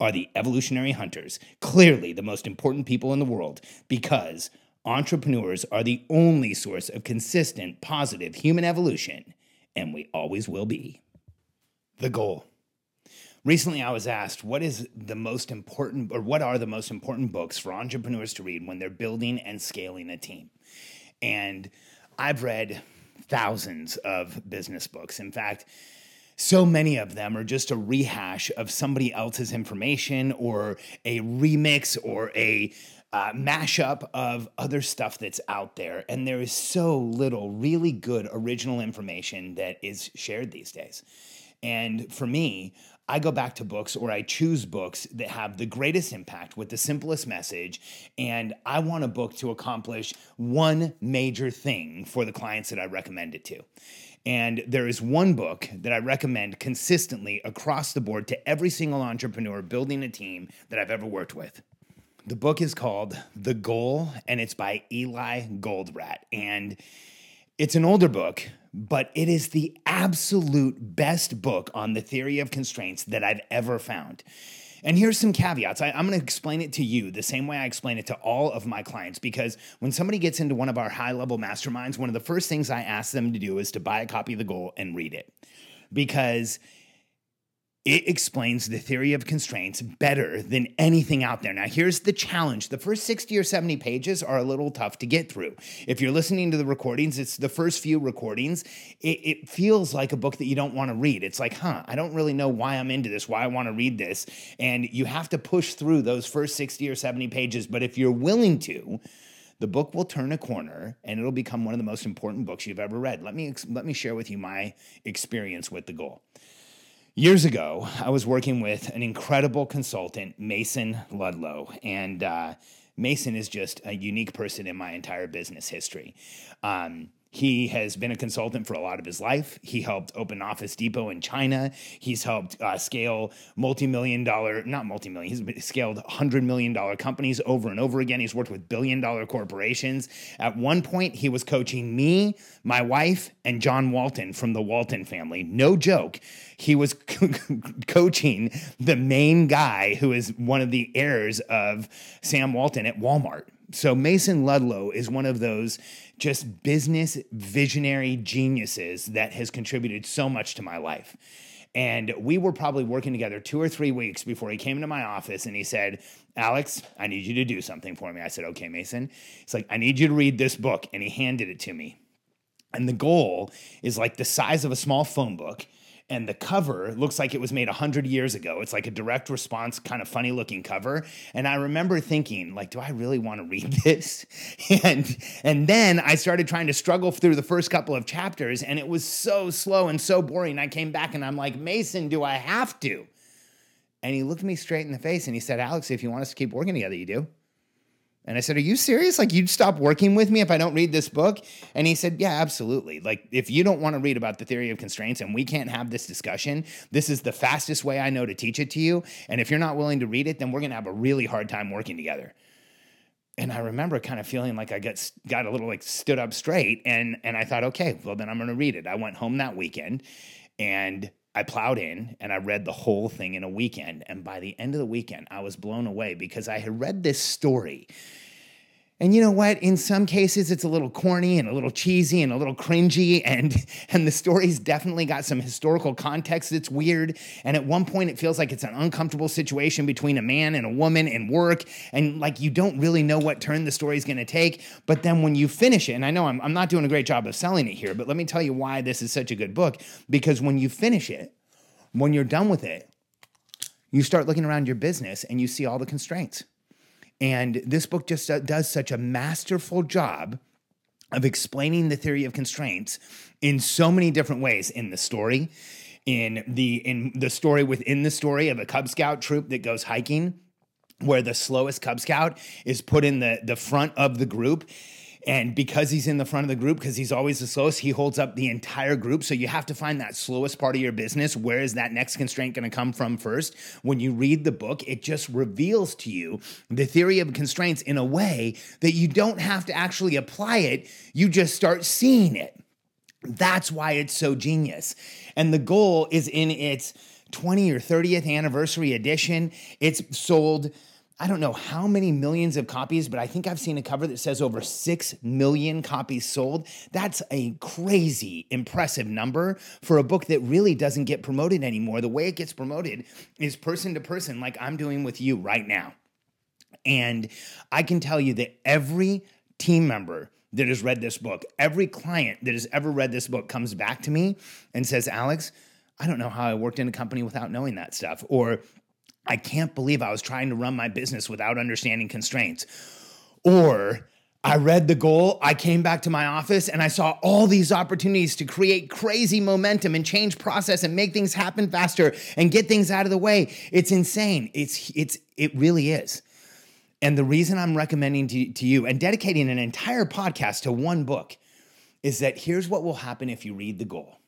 are the evolutionary hunters, clearly the most important people in the world, because entrepreneurs are the only source of consistent, positive human evolution, and we always will be. The goal. Recently, I was asked what is the most important, or what are the most important books for entrepreneurs to read when they're building and scaling a team? And I've read thousands of business books. In fact, so many of them are just a rehash of somebody else's information or a remix or a uh, mashup of other stuff that's out there. And there is so little really good original information that is shared these days. And for me, I go back to books or I choose books that have the greatest impact with the simplest message. And I want a book to accomplish one major thing for the clients that I recommend it to. And there is one book that I recommend consistently across the board to every single entrepreneur building a team that I've ever worked with. The book is called The Goal, and it's by Eli Goldratt. And it's an older book, but it is the absolute best book on the theory of constraints that I've ever found. And here's some caveats. I, am going to explain it to you the same way I explain it to all of my clients because when somebody gets into one of our high level masterminds, one of the first things I ask them to do is to buy a copy of the goal and read it. Because it explains the theory of constraints better than anything out there. Now, here's the challenge the first 60 or 70 pages are a little tough to get through. If you're listening to the recordings, it's the first few recordings. It, it feels like a book that you don't want to read. It's like, huh, I don't really know why I'm into this, why I want to read this. And you have to push through those first 60 or 70 pages. But if you're willing to, the book will turn a corner and it'll become one of the most important books you've ever read. Let me, let me share with you my experience with the goal. Years ago, I was working with an incredible consultant, Mason Ludlow, and uh, Mason is just a unique person in my entire business history. Um, he has been a consultant for a lot of his life. He helped open Office Depot in China. He's helped uh, scale multi-million dollar, not multi-million, he's scaled hundred million dollar companies over and over again. He's worked with billion dollar corporations. At one point, he was coaching me, my wife, and John Walton from the Walton family. No joke. He was coaching the main guy who is one of the heirs of Sam Walton at Walmart. So Mason Ludlow is one of those just business visionary geniuses that has contributed so much to my life. And we were probably working together two or three weeks before he came into my office and he said, Alex, I need you to do something for me. I said, Okay, Mason. He's like, I need you to read this book. And he handed it to me. And the goal is like the size of a small phone book and the cover looks like it was made 100 years ago. It's like a direct response kind of funny looking cover. And i remember thinking like do i really want to read this? And and then i started trying to struggle through the first couple of chapters and it was so slow and so boring. I came back and i'm like mason do i have to? And he looked me straight in the face and he said alex if you want us to keep working together you do and I said, Are you serious? Like, you'd stop working with me if I don't read this book? And he said, Yeah, absolutely. Like, if you don't want to read about the theory of constraints and we can't have this discussion, this is the fastest way I know to teach it to you. And if you're not willing to read it, then we're going to have a really hard time working together. And I remember kind of feeling like I got, got a little like stood up straight. And, and I thought, okay, well, then I'm going to read it. I went home that weekend and I plowed in and I read the whole thing in a weekend. And by the end of the weekend, I was blown away because I had read this story. And you know what? In some cases, it's a little corny and a little cheesy and a little cringy, and and the story's definitely got some historical context that's weird. And at one point, it feels like it's an uncomfortable situation between a man and a woman in work, and like you don't really know what turn the story's going to take. But then when you finish it, and I know I'm I'm not doing a great job of selling it here, but let me tell you why this is such a good book. Because when you finish it, when you're done with it, you start looking around your business and you see all the constraints and this book just does such a masterful job of explaining the theory of constraints in so many different ways in the story, in the in the story within the story of a Cub Scout troop that goes hiking, where the slowest Cub Scout is put in the the front of the group and because he's in the front of the group, because he's always the slowest, he holds up the entire group. So you have to find that slowest part of your business. Where is that next constraint going to come from first? When you read the book, it just reveals to you the theory of constraints in a way that you don't have to actually apply it. You just start seeing it. That's why it's so genius. And the goal is in its 20 or 30th anniversary edition. It's sold I don't know how many millions of copies, but I think I've seen a cover that says over 6 million copies sold. That's a crazy impressive number for a book that really doesn't get promoted anymore. The way it gets promoted is person to person, like I'm doing with you right now. And I can tell you that every team member that has read this book, every client that has ever read this book comes back to me and says, Alex, I don't know how I worked in a company without knowing that stuff. Or I can't believe I was trying to run my business without understanding constraints. Or I read the goal, I came back to my office and I saw all these opportunities to create crazy momentum and change process and make things happen faster and get things out of the way. It's insane. It's it's it really is. And the reason I'm recommending to, to you and dedicating an entire podcast to one book is that here's what will happen if you read the goal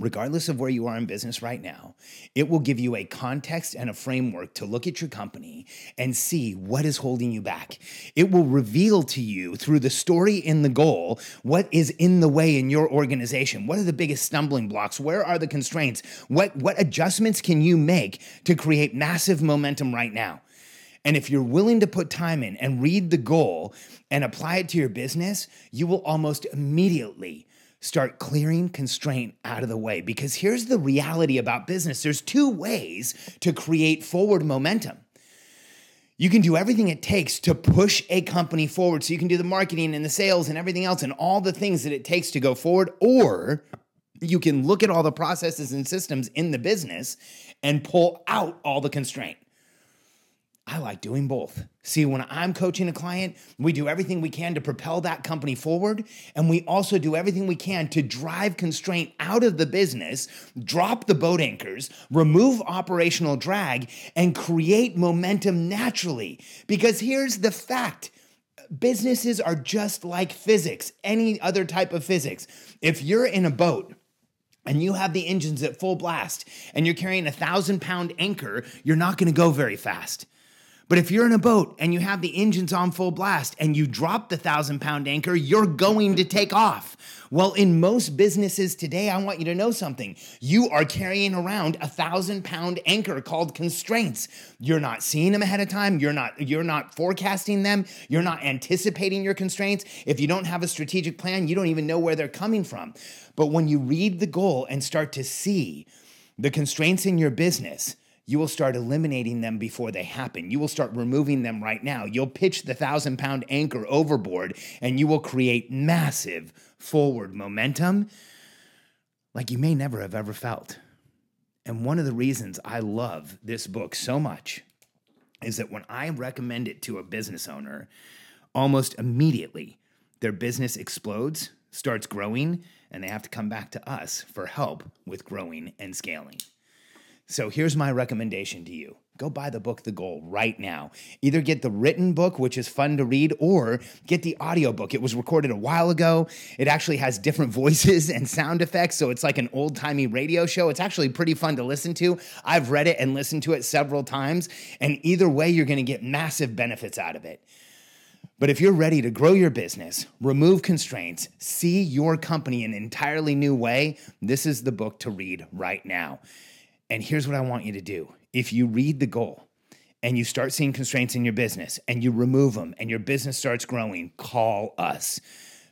regardless of where you are in business right now, it will give you a context and a framework to look at your company and see what is holding you back. It will reveal to you through the story in the goal what is in the way in your organization. What are the biggest stumbling blocks? Where are the constraints? What, what adjustments can you make to create massive momentum right now? And if you're willing to put time in and read the goal and apply it to your business, you will almost immediately start clearing constraint out of the way. Because here's the reality about business there's two ways to create forward momentum. You can do everything it takes to push a company forward. So you can do the marketing and the sales and everything else and all the things that it takes to go forward. Or you can look at all the processes and systems in the business and pull out all the constraint. I like doing both. See, when I'm coaching a client, we do everything we can to propel that company forward. And we also do everything we can to drive constraint out of the business, drop the boat anchors, remove operational drag, and create momentum naturally. Because here's the fact businesses are just like physics, any other type of physics. If you're in a boat, and you have the engines at full blast and you're carrying a thousand pound anchor, you're not gonna go very fast. But if you're in a boat and you have the engines on full blast and you drop the thousand pound anchor, you're going to take off. Well, in most businesses today, I want you to know something. You are carrying around a thousand pound anchor called constraints. You're not seeing them ahead of time. You're not, you're not forecasting them. You're not anticipating your constraints. If you don't have a strategic plan, you don't even know where they're coming from. But when you read the goal and start to see the constraints in your business, you will start eliminating them before they happen. You will start removing them right now. You'll pitch the thousand pound anchor overboard and you will create massive forward momentum like you may never have ever felt. And one of the reasons I love this book so much is that when I recommend it to a business owner, almost immediately their business explodes, starts growing, and they have to come back to us for help with growing and scaling. So here's my recommendation to you. Go buy the book The Goal right now. Either get the written book, which is fun to read, or get the audiobook. It was recorded a while ago. It actually has different voices and sound effects, so it's like an old timey radio show. It's actually pretty fun to listen to. I've read it and listened to it several times, and either way, you're gonna get massive benefits out of it. But if you're ready to grow your business, remove constraints, see your company in an entirely new way, this is the book to read right now. And here's what I want you to do if you read the goal and you start seeing constraints in your business and you remove them and your business starts growing, call us.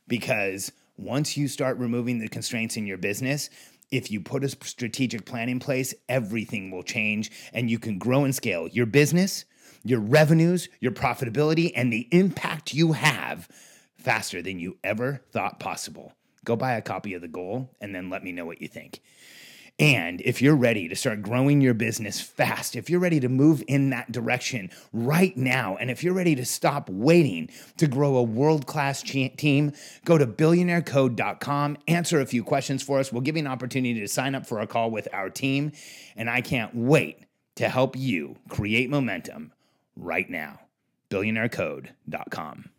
Because once you start removing the constraints in your business, if you put a strategic plan in place, everything will change and you can grow and scale your business, your revenues, your profitability, and the impact you have faster than you ever thought possible. Go buy a copy of The Goal and then let me know what you think. And if you're ready to start growing your business fast, if you're ready to move in that direction right now, and if you're ready to stop waiting to grow a world class team, go to billionairecode.com, answer a few questions for us. We'll give you an opportunity to sign up for a call with our team. And I can't wait to help you create momentum right now. billionairecode.com.